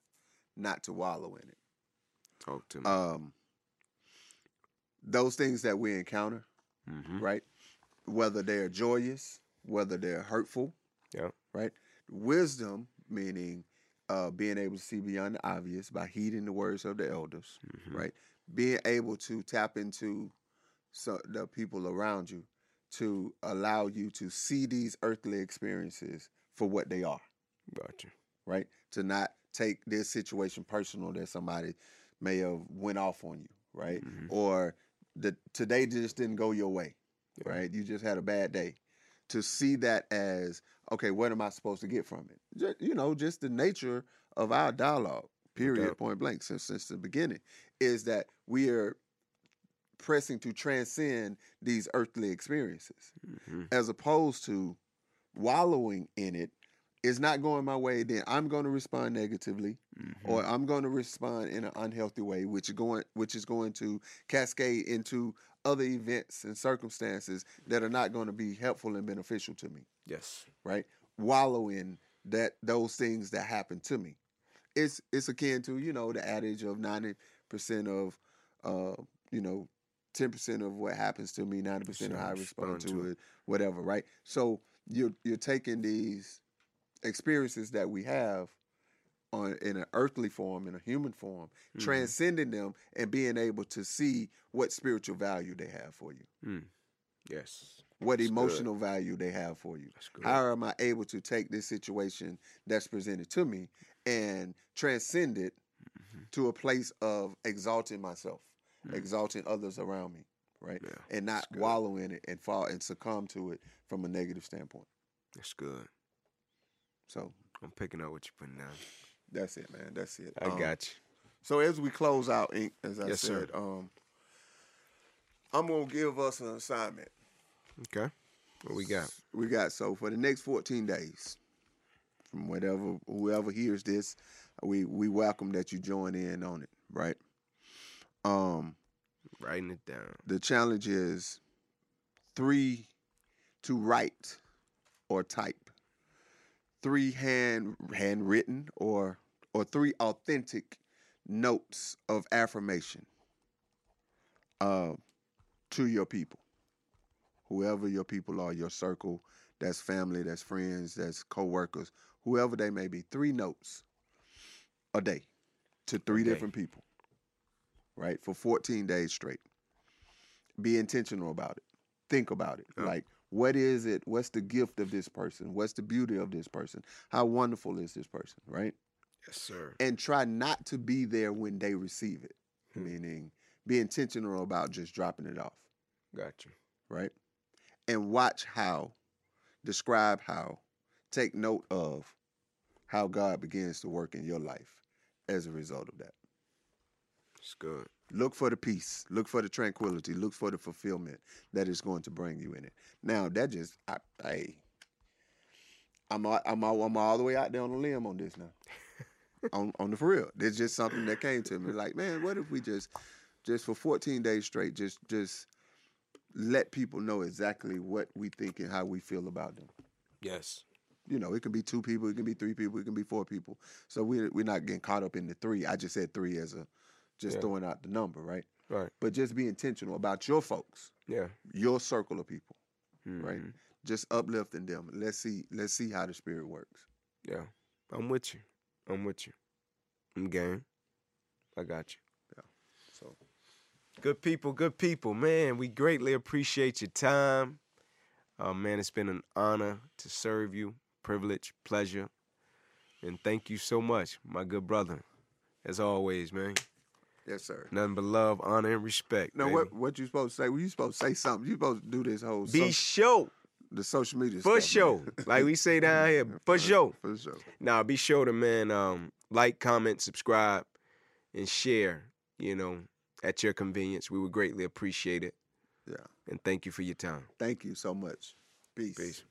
not to wallow in it. Talk to me. Um, those things that we encounter, mm-hmm. right? Whether they're joyous, whether they're hurtful, Yeah. right? Wisdom, meaning uh, being able to see beyond the obvious by heeding the words of the elders, Mhm. right? Being able to tap into so the people around you to allow you to see these earthly experiences for what they are, Gotcha. right? To not take this situation personal that somebody may have went off on you, right? Mhm. Or the today just didn't go your way, Yeah. right? You just had a bad day. To see that as okay, what am I supposed to get from it? Ju- you know, just the nature of our dialogue, period, doubt. point blank, since since the beginning, is that we are pressing to transcend these earthly experiences, hmm as opposed to wallowing in it. Is not going my way, then I'm going to respond negatively hmm or I'm going to respond in an unhealthy way, which is going which is going to cascade into other events and circumstances that are not going to be helpful and beneficial to me. yes. Right? Wallow in that those things that happen to me. It's it's akin to you know the adage of ninety percent of uh you know ten percent of what happens to me, ninety percent of how I respond to it, whatever. Right? So you're you're taking these experiences that we have on in an earthly form, in a human form, Mhm. transcending them and being able to see what spiritual value they have for you, Mm. Yes. what That's good. emotional value they have for you. That's good. How am I able to take this situation that's presented to me and transcend it Mhm. to a place of exalting myself, Mm. exalting others around me, right? Yeah. And not wallow in it and fall and succumb to it from a negative standpoint. That's good. So I'm picking up what you're putting down. that's it, man. That's it. I Um, got you. So as we close out, Ink, as I Yes, said, um, I'm gonna give us an assignment. Okay. What we got? We got so for the next 14 days, from whatever whoever hears this, we we welcome that you join in on it, right? Um, Writing it down. the challenge is three to write or type, three hand handwritten or or three authentic notes of affirmation uh, to your people, whoever your people are, your circle, that's family, that's friends, that's coworkers, whoever they may be. Three notes a day to three day. different people, right? For 14 days straight. Be intentional about it. Think about it. Yeah. Like, what is it? What's the gift of this person? What's the beauty of this person? How wonderful is this person, right? Yes, sir. and try not to be there when they receive it. Hmm. Meaning, be intentional about just dropping it off, Gotcha. right? And watch how, describe how, take note of how God begins to work in your life as a result of that. It's good. Look for the peace, look for the tranquility, look for the fulfillment that is going to bring you in it. Now, that just, I, I I'm, all, I'm, all, I'm all the way out there on the limb on this now. *laughs* on on the for real. It's just something that came to me. Like, man, what if we just just for 14 days straight, just just let people know exactly what we think and how we feel about them. Yes. You know, it can be two people, it can be three people, it can be four people. So we we're not getting caught up in the three. I just said three as a just Yeah. throwing out the number, right? Right. But just be intentional about your folks, Yeah. your circle of people, right? Mhm. Just uplifting them. Let's see, let's see how the spirit works. Yeah. I'm with you. I'm with you. I'm game. I got you. Yeah. So Good people, good people. Man, we greatly appreciate your time. Uh, man, it's been an honor to serve you. Privilege, pleasure. And thank you so much, my good brother. As always, man. Yes, sir. Nothing but love, honor, and respect. No, baby. what what you supposed to say? Well, you supposed to say something. You supposed to do this whole Be social, sure. the social media For stuff, sure. man. like we say down *laughs* here, for sure. For sure. Now be sure to man um like, comment, subscribe, and share, you know, at your convenience. We would greatly appreciate it. Yeah. And thank you for your time. Thank you so much. Peace. Peace.